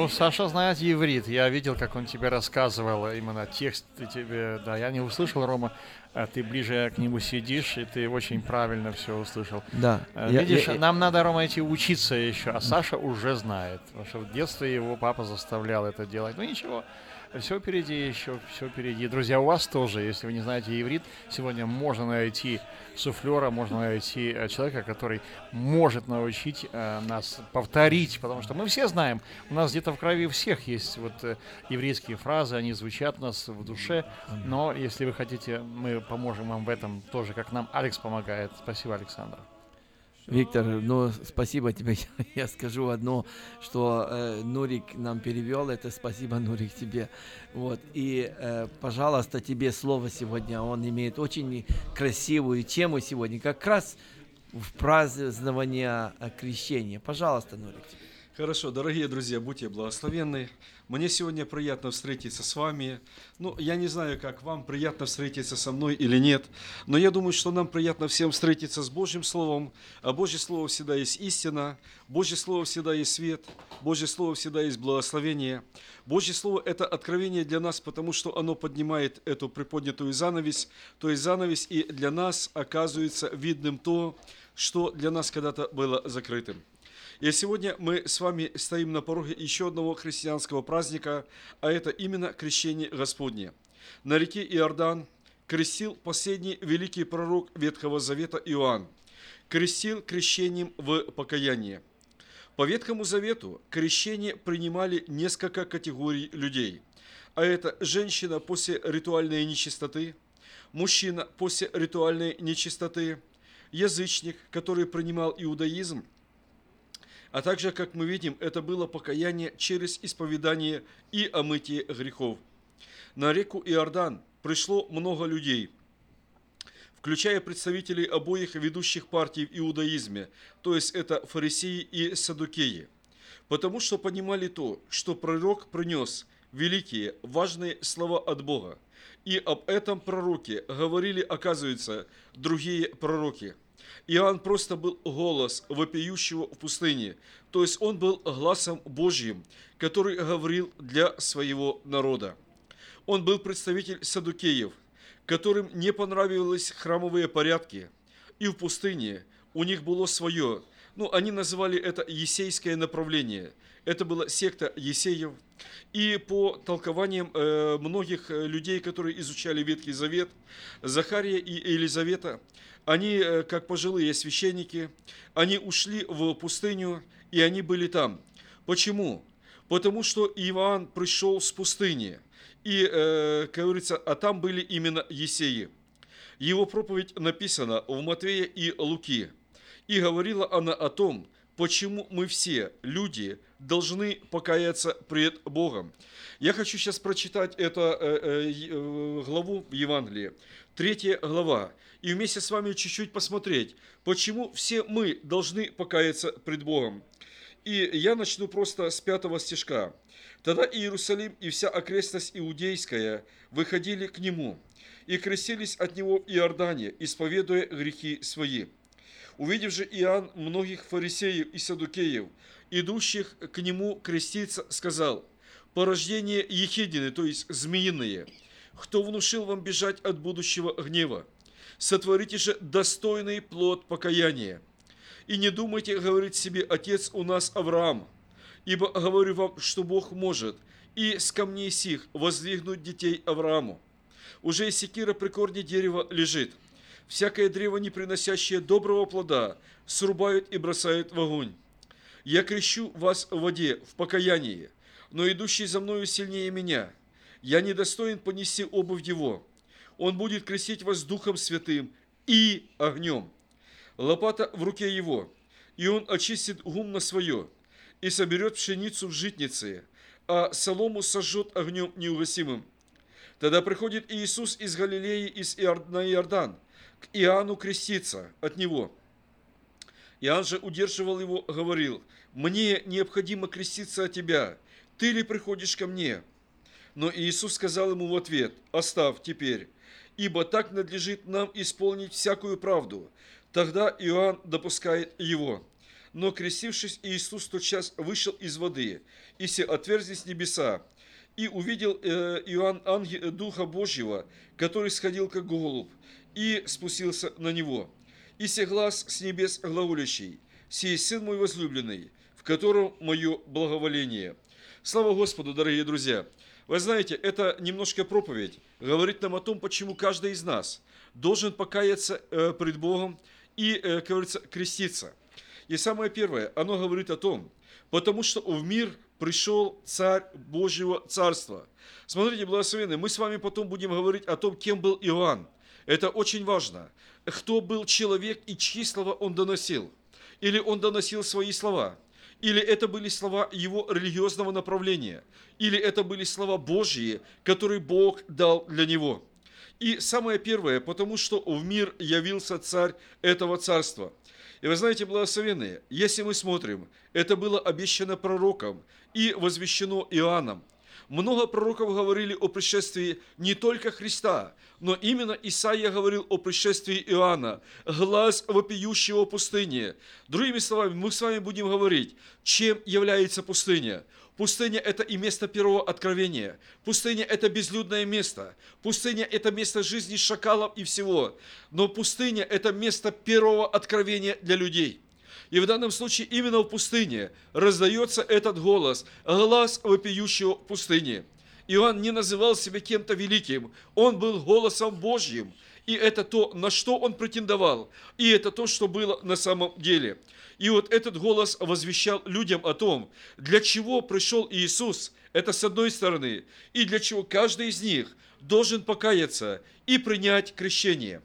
ну, Саша знает еврит. Я видел, как он тебе рассказывал именно текст тебе. Да, я не услышал, Рома. а Ты ближе к нему сидишь, и ты очень правильно все услышал. Да. Э, Я- Видишь, я- нам надо, Рома, идти учиться еще, а Саша уже знает. Потому что в детстве его папа заставлял это делать. Ну ничего, все впереди еще, все впереди. Друзья, у вас тоже, если вы не знаете иврит, сегодня можно найти суфлера, можно найти э, человека, который может научить э, нас повторить, потому что мы все знаем, у нас где-то в крови всех есть вот э, еврейские фразы, они звучат у нас в душе, но если вы хотите, мы поможем вам в этом тоже, как нам Алекс помогает. Спасибо, Александр. Виктор, ну спасибо тебе. *laughs* Я скажу одно, что э, Нурик нам перевел. Это спасибо, Нурик, тебе. Вот. И, э, пожалуйста, тебе слово сегодня. Он имеет очень красивую тему сегодня. Как раз в празднование э, крещения. Пожалуйста, Нурик. тебе. Хорошо, дорогие друзья, будьте благословенны. Мне сегодня приятно встретиться с вами. Ну, я не знаю, как вам приятно встретиться со мной или нет, но я думаю, что нам приятно всем встретиться с Божьим Словом. А Божье Слово всегда есть истина, Божье Слово всегда есть свет, Божье Слово всегда есть благословение. Божье Слово – это откровение для нас, потому что оно поднимает эту приподнятую занавесь, то есть занавес, и для нас оказывается видным то, что для нас когда-то было закрытым. И сегодня мы с вами стоим на пороге еще одного христианского праздника, а это именно крещение Господне. На реке Иордан крестил последний великий пророк Ветхого Завета Иоанн. Крестил крещением в покаяние. По Ветхому Завету крещение принимали несколько категорий людей. А это женщина после ритуальной нечистоты, мужчина после ритуальной нечистоты, язычник, который принимал иудаизм, а также, как мы видим, это было покаяние через исповедание и омытие грехов. На реку Иордан пришло много людей, включая представителей обоих ведущих партий в иудаизме, то есть это фарисеи и садукеи, потому что понимали то, что пророк принес великие, важные слова от Бога. И об этом пророке говорили, оказывается, другие пророки. Иоанн просто был голос вопиющего в пустыне, то есть он был глазом Божьим, который говорил для своего народа. Он был представитель садукеев, которым не понравились храмовые порядки, и в пустыне у них было свое, ну, они называли это есейское направление. Это была секта Есеев. И по толкованиям э, многих э, людей, которые изучали Ветхий Завет, Захария и Елизавета, они, э, как пожилые священники, они ушли в пустыню, и они были там. Почему? Потому что Иоанн пришел с пустыни, и, э, как говорится, а там были именно Есеи. Его проповедь написана в Матвея и Луки. И говорила она о том, почему мы все, люди, должны покаяться пред Богом. Я хочу сейчас прочитать эту э, э, главу в Евангелии. третья глава, и вместе с вами чуть-чуть посмотреть, почему все мы должны покаяться пред Богом. И я начну просто с пятого стишка. «Тогда Иерусалим и вся окрестность иудейская выходили к нему, и крестились от него в Иордане, исповедуя грехи свои. Увидев же Иоанн многих фарисеев и садукеев, идущих к нему креститься, сказал, «Порождение ехидины, то есть змеиные, кто внушил вам бежать от будущего гнева? Сотворите же достойный плод покаяния. И не думайте говорить себе, отец у нас Авраам, ибо говорю вам, что Бог может и с камней сих воздвигнуть детей Аврааму. Уже и секира при корне дерева лежит. Всякое древо, не приносящее доброго плода, срубают и бросают в огонь. Я крещу вас в воде, в покаянии, но идущий за мною сильнее меня. Я недостоин понести обувь его. Он будет крестить вас Духом Святым и огнем. Лопата в руке его, и он очистит гумно свое, и соберет пшеницу в житнице, а солому сожжет огнем неугасимым. Тогда приходит Иисус из Галилеи из Иор- на Иордан к Иоанну креститься от него. Иоанн же удерживал его, говорил, «Мне необходимо креститься от тебя, ты ли приходишь ко мне?» Но Иисус сказал ему в ответ, «Оставь теперь, ибо так надлежит нам исполнить всякую правду». Тогда Иоанн допускает его. Но, крестившись, Иисус тотчас вышел из воды, и се отверзлись небеса, и увидел э, Иоанн ангел, Духа Божьего, который сходил как голубь, и спустился на него. И се глаз с небес глаголящий, «Сей Сын мой возлюбленный, в котором мое благоволение». Слава Господу, дорогие друзья! Вы знаете, это немножко проповедь, говорит нам о том, почему каждый из нас должен покаяться э, пред Богом и, э, как говорится, креститься. И самое первое, оно говорит о том, потому что в мир пришел царь Божьего царства. Смотрите, благословенные, мы с вами потом будем говорить о том, кем был Иоанн. Это очень важно. Кто был человек и чьи слова он доносил? Или он доносил свои слова? Или это были слова его религиозного направления? Или это были слова Божьи, которые Бог дал для него? И самое первое, потому что в мир явился царь этого царства. И вы знаете, благословенные, если мы смотрим, это было обещано пророком и возвещено Иоанном. Много пророков говорили о пришествии не только Христа, но именно Исаия говорил о пришествии Иоанна, глаз вопиющего пустыни. Другими словами, мы с вами будем говорить, чем является пустыня. Пустыня – это и место первого откровения. Пустыня – это безлюдное место. Пустыня – это место жизни шакалов и всего. Но пустыня – это место первого откровения для людей. И в данном случае именно в пустыне раздается этот голос, глаз вопиющего в пустыне. Иоанн не называл себя кем-то великим, он был голосом Божьим. И это то, на что он претендовал, и это то, что было на самом деле. И вот этот голос возвещал людям о том, для чего пришел Иисус, это с одной стороны, и для чего каждый из них должен покаяться и принять крещение.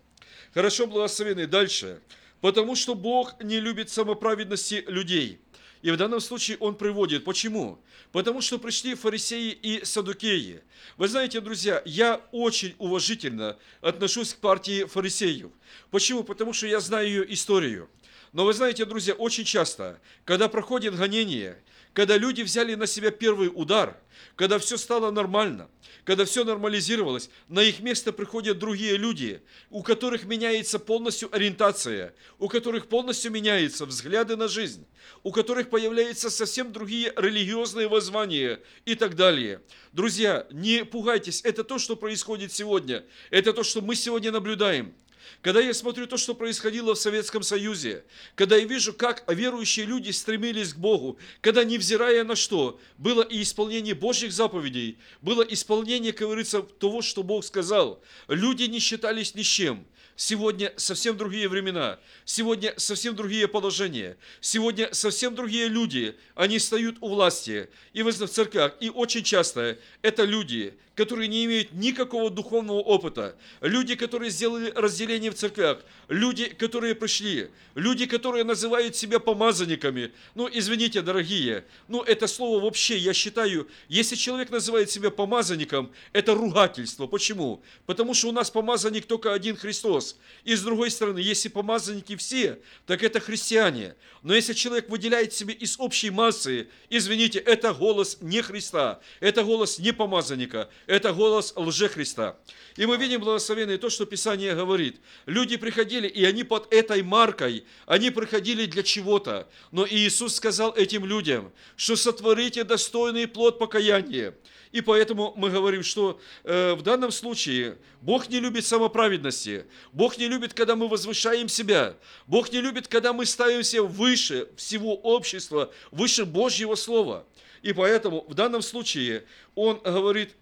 Хорошо, благословенный, дальше. Потому что Бог не любит самоправедности людей. И в данном случае он приводит. Почему? Потому что пришли фарисеи и садукеи. Вы знаете, друзья, я очень уважительно отношусь к партии фарисеев. Почему? Потому что я знаю ее историю. Но вы знаете, друзья, очень часто, когда проходит гонение, когда люди взяли на себя первый удар, когда все стало нормально, когда все нормализировалось, на их место приходят другие люди, у которых меняется полностью ориентация, у которых полностью меняются взгляды на жизнь, у которых появляются совсем другие религиозные воззвания и так далее. Друзья, не пугайтесь, это то, что происходит сегодня, это то, что мы сегодня наблюдаем. Когда я смотрю то, что происходило в Советском Союзе, когда я вижу, как верующие люди стремились к Богу, когда, невзирая на что, было и исполнение Божьих заповедей, было исполнение, как говорится, того, что Бог сказал, люди не считались ни с чем. Сегодня совсем другие времена, сегодня совсем другие положения, сегодня совсем другие люди, они встают у власти и в церквях. И очень часто это люди, которые не имеют никакого духовного опыта, люди, которые сделали разделение в церквях, люди, которые пришли, люди, которые называют себя помазанниками. Ну, извините, дорогие, ну, это слово вообще, я считаю, если человек называет себя помазанником, это ругательство. Почему? Потому что у нас помазанник только один Христос. И с другой стороны, если помазанники все, так это христиане. Но если человек выделяет себе из общей массы, извините, это голос не Христа, это голос не помазанника, это голос лжехриста. И мы видим благословенное то, что Писание говорит. Люди приходили, и они под этой маркой, они приходили для чего-то. Но Иисус сказал этим людям, что сотворите достойный плод покаяния. И поэтому мы говорим, что э, в данном случае Бог не любит самоправедности. Бог не любит, когда мы возвышаем себя. Бог не любит, когда мы ставимся выше всего общества, выше Божьего Слова. И поэтому в данном случае Он говорит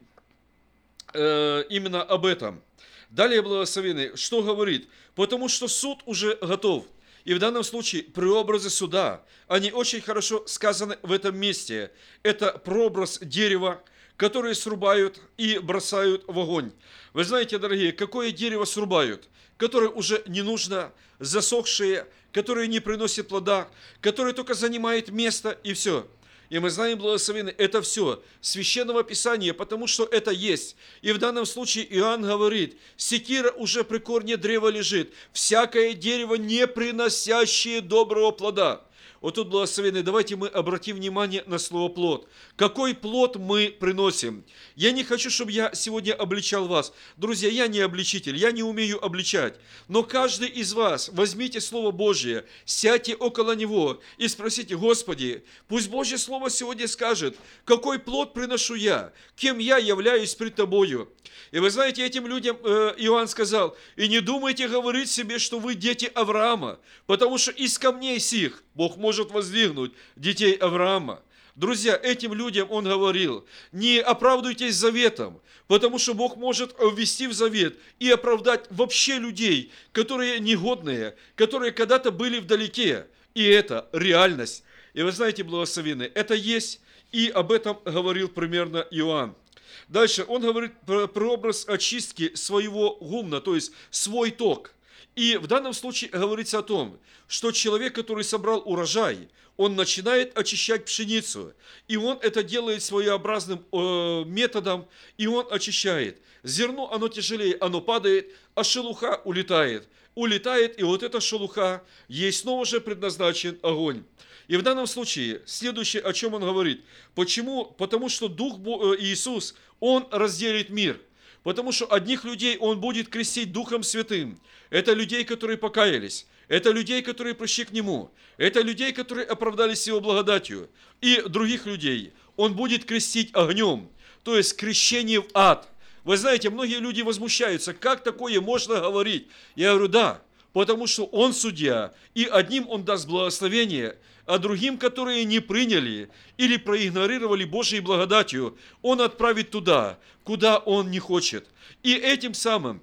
э, именно об этом. Далее благословенный, что говорит? Потому что суд уже готов. И в данном случае преобразы суда, они очень хорошо сказаны в этом месте. Это прообраз дерева, которые срубают и бросают в огонь. Вы знаете, дорогие, какое дерево срубают? Которое уже не нужно, засохшее, которое не приносит плода, которое только занимает место и все. И мы знаем, благословенный, это все священного писания, потому что это есть. И в данном случае Иоанн говорит, секира уже при корне древа лежит, всякое дерево, не приносящее доброго плода. Вот тут благословенный, давайте мы обратим внимание на слово плод. Какой плод мы приносим? Я не хочу, чтобы я сегодня обличал вас. Друзья, я не обличитель, я не умею обличать. Но каждый из вас возьмите Слово Божье, сядьте около него и спросите, Господи, пусть Божье Слово сегодня скажет, какой плод приношу я, кем я являюсь пред Тобою. И вы знаете, этим людям э, Иоанн сказал, и не думайте говорить себе, что вы дети Авраама, потому что из камней сих Бог может воздвигнуть детей Авраама. Друзья, этим людям он говорил, не оправдывайтесь заветом, потому что Бог может ввести в завет и оправдать вообще людей, которые негодные, которые когда-то были вдалеке. И это реальность. И вы знаете, благословенные, это есть, и об этом говорил примерно Иоанн. Дальше он говорит про, образ очистки своего гумна, то есть свой ток. И в данном случае говорится о том, что человек, который собрал урожай, он начинает очищать пшеницу. И он это делает своеобразным э, методом, и он очищает. Зерно, оно тяжелее, оно падает, а шелуха улетает. Улетает, и вот эта шелуха, ей снова же предназначен огонь. И в данном случае, следующее, о чем он говорит. Почему? Потому что Дух э, Иисус, Он разделит мир. Потому что одних людей Он будет крестить Духом Святым. Это людей, которые покаялись. Это людей, которые пришли к Нему. Это людей, которые оправдались Его благодатью. И других людей Он будет крестить огнем. То есть крещение в ад. Вы знаете, многие люди возмущаются, как такое можно говорить? Я говорю, да, потому что Он судья, и одним Он даст благословение, а другим, которые не приняли или проигнорировали Божьей благодатью, Он отправит туда, куда Он не хочет. И этим самым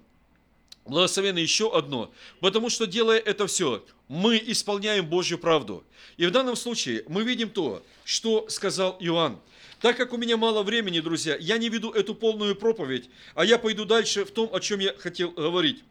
Благословенно еще одно, потому что делая это все, мы исполняем Божью правду. И в данном случае мы видим то, что сказал Иоанн. Так как у меня мало времени, друзья, я не веду эту полную проповедь, а я пойду дальше в том, о чем я хотел говорить.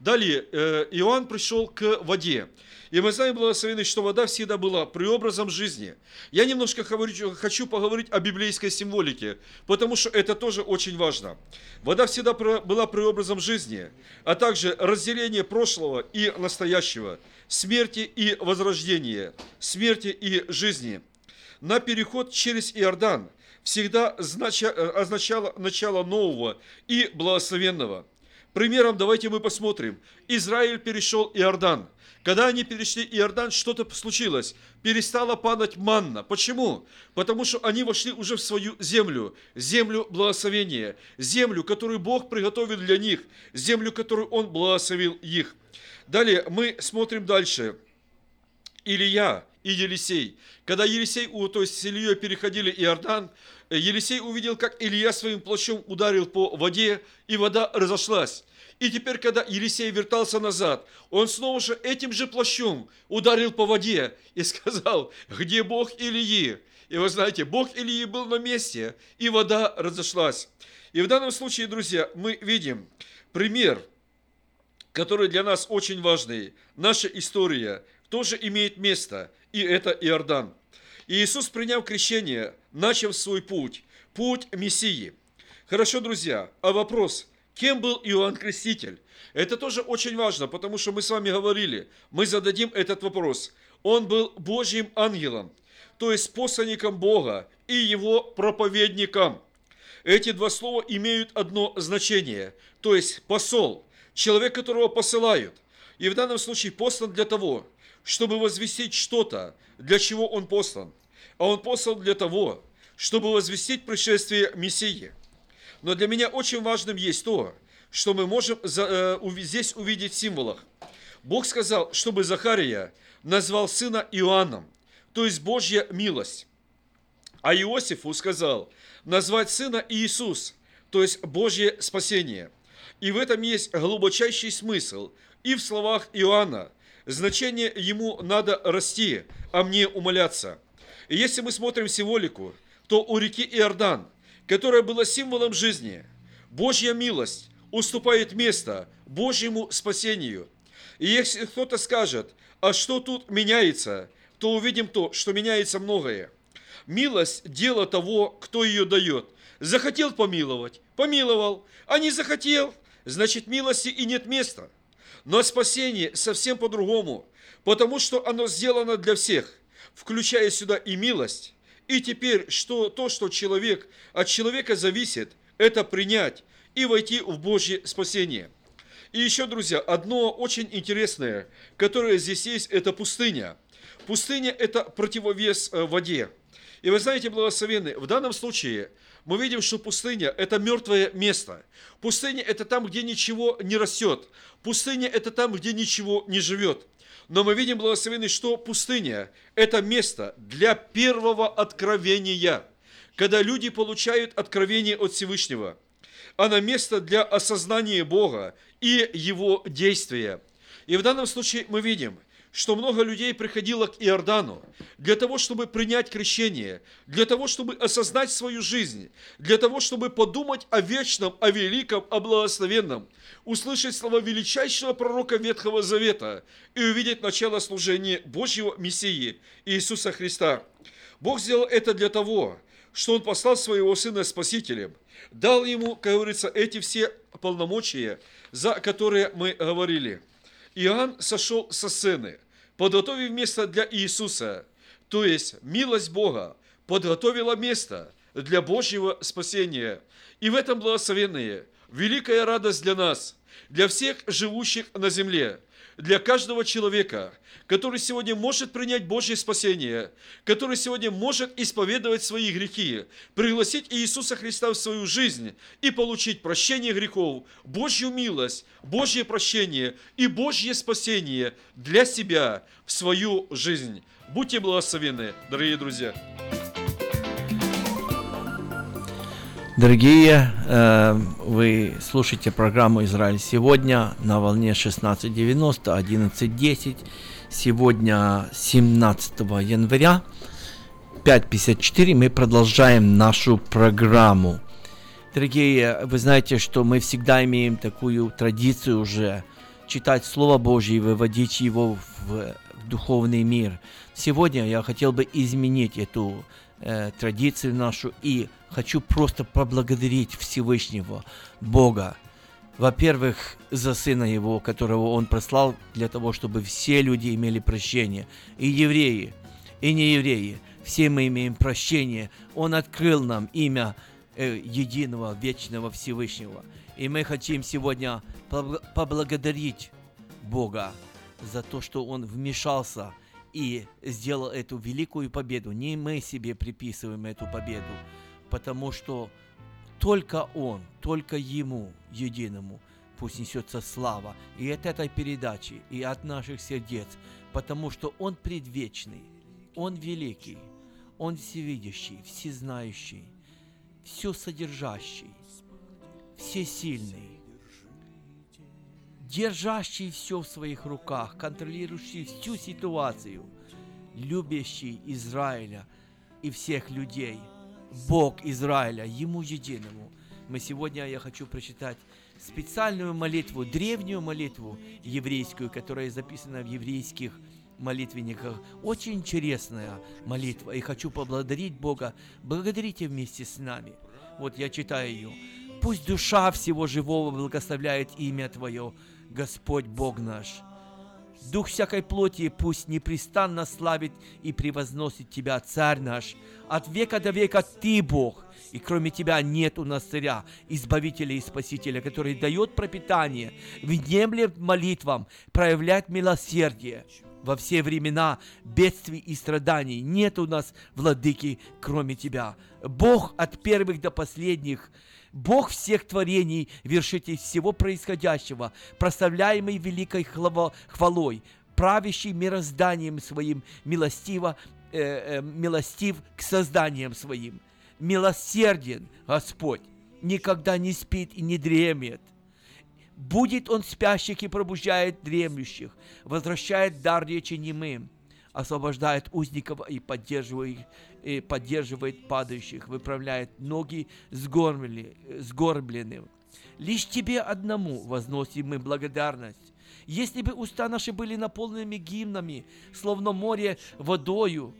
Далее, э, Иоанн пришел к воде. И мы знаем, благословенный, что вода всегда была преобразом жизни. Я немножко хочу поговорить о библейской символике, потому что это тоже очень важно. Вода всегда была преобразом жизни, а также разделение прошлого и настоящего, смерти и возрождения, смерти и жизни. На переход через Иордан всегда означало начало нового и благословенного. Примером давайте мы посмотрим. Израиль перешел Иордан – когда они перешли Иордан, что-то случилось. Перестала падать манна. Почему? Потому что они вошли уже в свою землю. Землю благословения. Землю, которую Бог приготовил для них. Землю, которую Он благословил их. Далее мы смотрим дальше. Илия и Елисей. Когда Елисей, то есть с Ильей переходили Иордан, э, Елисей увидел, как Илья своим плащом ударил по воде, и вода разошлась. И теперь, когда Елисей вертался назад, он снова же этим же плащом ударил по воде и сказал, где Бог Илии? И вы знаете, Бог Илии был на месте, и вода разошлась. И в данном случае, друзья, мы видим пример, который для нас очень важный. Наша история тоже имеет место, и это Иордан. И Иисус, приняв крещение, начал свой путь, путь Мессии. Хорошо, друзья, а вопрос, кем был Иоанн Креститель? Это тоже очень важно, потому что мы с вами говорили, мы зададим этот вопрос. Он был Божьим ангелом, то есть посланником Бога и его проповедником. Эти два слова имеют одно значение, то есть посол, человек, которого посылают. И в данном случае послан для того, чтобы возвестить что-то, для чего он послан. А он послан для того, чтобы возвестить пришествие Мессии. Но для меня очень важным есть то, что мы можем э, здесь увидеть в символах. Бог сказал, чтобы Захария назвал сына Иоанном, то есть Божья милость. А Иосифу сказал назвать сына Иисус, то есть Божье спасение. И в этом есть глубочайший смысл. И в словах Иоанна значение ему надо расти, а мне умоляться. И если мы смотрим символику, то у реки Иордан, которая была символом жизни, Божья милость уступает место Божьему спасению. И если кто-то скажет, а что тут меняется, то увидим то, что меняется многое. Милость – дело того, кто ее дает. Захотел помиловать – помиловал, а не захотел – значит милости и нет места. Но спасение совсем по-другому, потому что оно сделано для всех, включая сюда и милость. И теперь что, то, что человек от человека зависит, это принять и войти в Божье спасение. И еще, друзья, одно очень интересное, которое здесь есть, это пустыня. Пустыня – это противовес э, воде. И вы знаете, благословенные, в данном случае мы видим, что пустыня – это мертвое место. Пустыня – это там, где ничего не растет. Пустыня – это там, где ничего не живет. Но мы видим, благословенный, что пустыня – это место для первого откровения, когда люди получают откровение от Всевышнего. Она место для осознания Бога и Его действия. И в данном случае мы видим, что много людей приходило к Иордану для того, чтобы принять крещение, для того, чтобы осознать свою жизнь, для того, чтобы подумать о вечном, о великом, о благословенном, услышать слова величайшего пророка Ветхого Завета и увидеть начало служения Божьего Мессии Иисуса Христа. Бог сделал это для того, что Он послал своего Сына Спасителем, дал Ему, как говорится, эти все полномочия, за которые мы говорили. Иоанн сошел со сцены, подготовив место для Иисуса, то есть милость Бога подготовила место для Божьего спасения. И в этом благословенные, великая радость для нас, для всех живущих на земле, для каждого человека, который сегодня может принять Божье спасение, который сегодня может исповедовать свои грехи, пригласить Иисуса Христа в свою жизнь и получить прощение грехов, Божью милость, Божье прощение и Божье спасение для себя в свою жизнь. Будьте благословены, дорогие друзья. Дорогие, э, вы слушаете программу «Израиль сегодня» на волне 1690, 1110. Сегодня 17 января, 5.54, мы продолжаем нашу программу. Дорогие, вы знаете, что мы всегда имеем такую традицию уже читать Слово Божье и выводить его в, духовный мир. Сегодня я хотел бы изменить эту э, традицию нашу и хочу просто поблагодарить Всевышнего Бога. Во-первых, за Сына Его, которого Он прослал для того, чтобы все люди имели прощение. И евреи, и неевреи. Все мы имеем прощение. Он открыл нам имя э, единого, вечного Всевышнего. И мы хотим сегодня побл- поблагодарить Бога за то, что Он вмешался и сделал эту великую победу. Не мы себе приписываем эту победу, потому что только Он, только Ему, единому, пусть несется слава и от этой передачи, и от наших сердец, потому что Он предвечный, Он великий, Он всевидящий, всезнающий, все содержащий, всесильный, держащий все в своих руках, контролирующий всю ситуацию, любящий Израиля и всех людей, Бог Израиля, Ему единому. Мы сегодня, я хочу прочитать специальную молитву, древнюю молитву еврейскую, которая записана в еврейских молитвенниках. Очень интересная молитва. И хочу поблагодарить Бога. Благодарите вместе с нами. Вот я читаю ее. Пусть душа всего живого благословляет имя Твое, Господь Бог наш. Дух всякой плоти пусть непрестанно славит и превозносит Тебя, Царь наш. От века до века Ты Бог, и кроме Тебя нет у нас царя, Избавителя и Спасителя, который дает пропитание, внемлет молитвам, проявляет милосердие. Во все времена бедствий и страданий нет у нас владыки, кроме Тебя. Бог от первых до последних, Бог всех творений, вершитель всего происходящего, прославляемый великой хвалой, правящий мирозданием своим, милостиво, э, э, милостив к созданиям своим. Милосерден Господь, никогда не спит и не дремет. Будет он спящих и пробуждает дремлющих, возвращает дар речи немым, освобождает узников и поддерживает, и поддерживает падающих, выправляет ноги сгорбленным. Лишь Тебе одному возносим мы благодарность. Если бы уста наши были наполненными гимнами, словно море водою,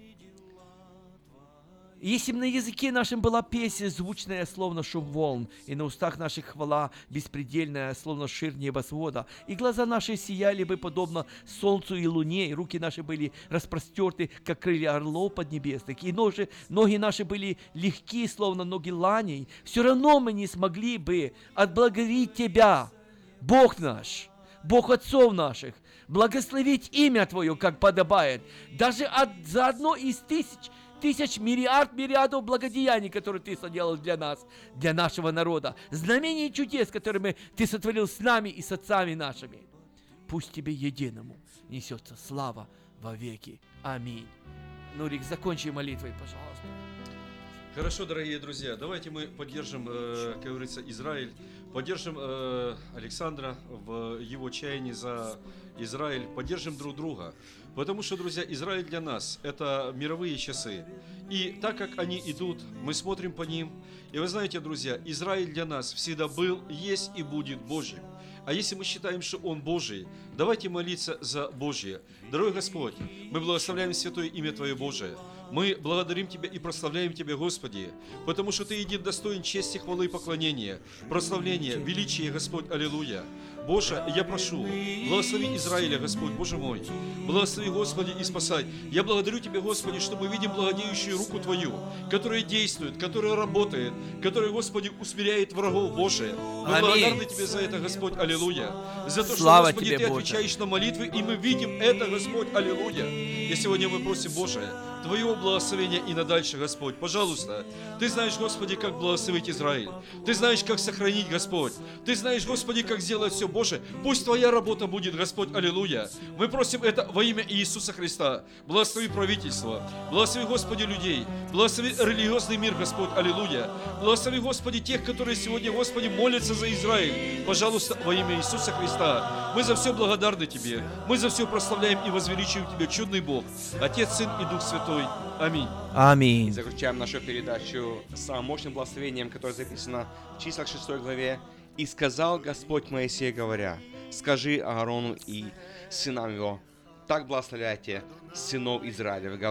если бы на языке нашем была песня, звучная, словно шум волн, и на устах наших хвала беспредельная, словно шир небосвода, и глаза наши сияли бы подобно солнцу и луне, и руки наши были распростерты, как крылья орлов поднебесных, и ножи, ноги наши были легки, словно ноги ланей, все равно мы не смогли бы отблагодарить Тебя, Бог наш, Бог отцов наших, благословить имя Твое, как подобает, даже от, за одно из тысяч тысяч, миллиард, миллиардов благодеяний, которые Ты соделал для нас, для нашего народа, знамений и чудес, которыми Ты сотворил с нами и с отцами нашими. Пусть Тебе единому несется слава во веки. Аминь. Нурик, закончи молитвой, пожалуйста. Хорошо, дорогие друзья, давайте мы поддержим, э, как говорится, Израиль, поддержим э, Александра в его чаянии за Израиль, поддержим друг друга. Потому что, друзья, Израиль для нас – это мировые часы. И так как они идут, мы смотрим по ним. И вы знаете, друзья, Израиль для нас всегда был, есть и будет Божьим. А если мы считаем, что Он Божий, давайте молиться за Божье. Дорогой Господь, мы благословляем святое имя Твое Божие. Мы благодарим Тебя и прославляем Тебя, Господи, потому что Ты един достоин чести, хвалы и поклонения, прославления, величия, Господь, Аллилуйя. Боже, я прошу, благослови Израиля, Господь, Боже мой. Благослови, Господи, и спасай. Я благодарю Тебя, Господи, что мы видим благодеющую руку Твою, которая действует, которая работает, которая, Господи, усмиряет врагов, Боже. Мы Аминь. благодарны Тебе за это, Господь, Аллилуйя. За то, Слава что, Господи, Тебе, Ты Боже. отвечаешь на молитвы, и мы видим это, Господь, Аллилуйя. И сегодня мы просим, Боже, Твоего благословения и на дальше, Господь. Пожалуйста, Ты знаешь, Господи, как благословить Израиль. Ты знаешь, как сохранить, Господь. Ты знаешь, Господи, как сделать все, Боже. Пусть Твоя работа будет, Господь, аллилуйя. Мы просим это во имя Иисуса Христа. Благослови правительство. Благослови, Господи, людей. Благослови религиозный мир, Господь, аллилуйя. Благослови, Господи, тех, которые сегодня, Господи, молятся за Израиль. Пожалуйста, во имя Иисуса Христа. Мы за все благодарны Тебе. Мы за все прославляем и возвеличиваем Тебя, чудный Бог. Отец, Сын и Дух Святой. Аминь. Аминь. И заключаем нашу передачу самым мощным благословением, которое записано в числах 6 главе. «И сказал Господь Моисею, говоря, скажи Аарону и сынам его, так благословляйте сынов Израилев, говоря,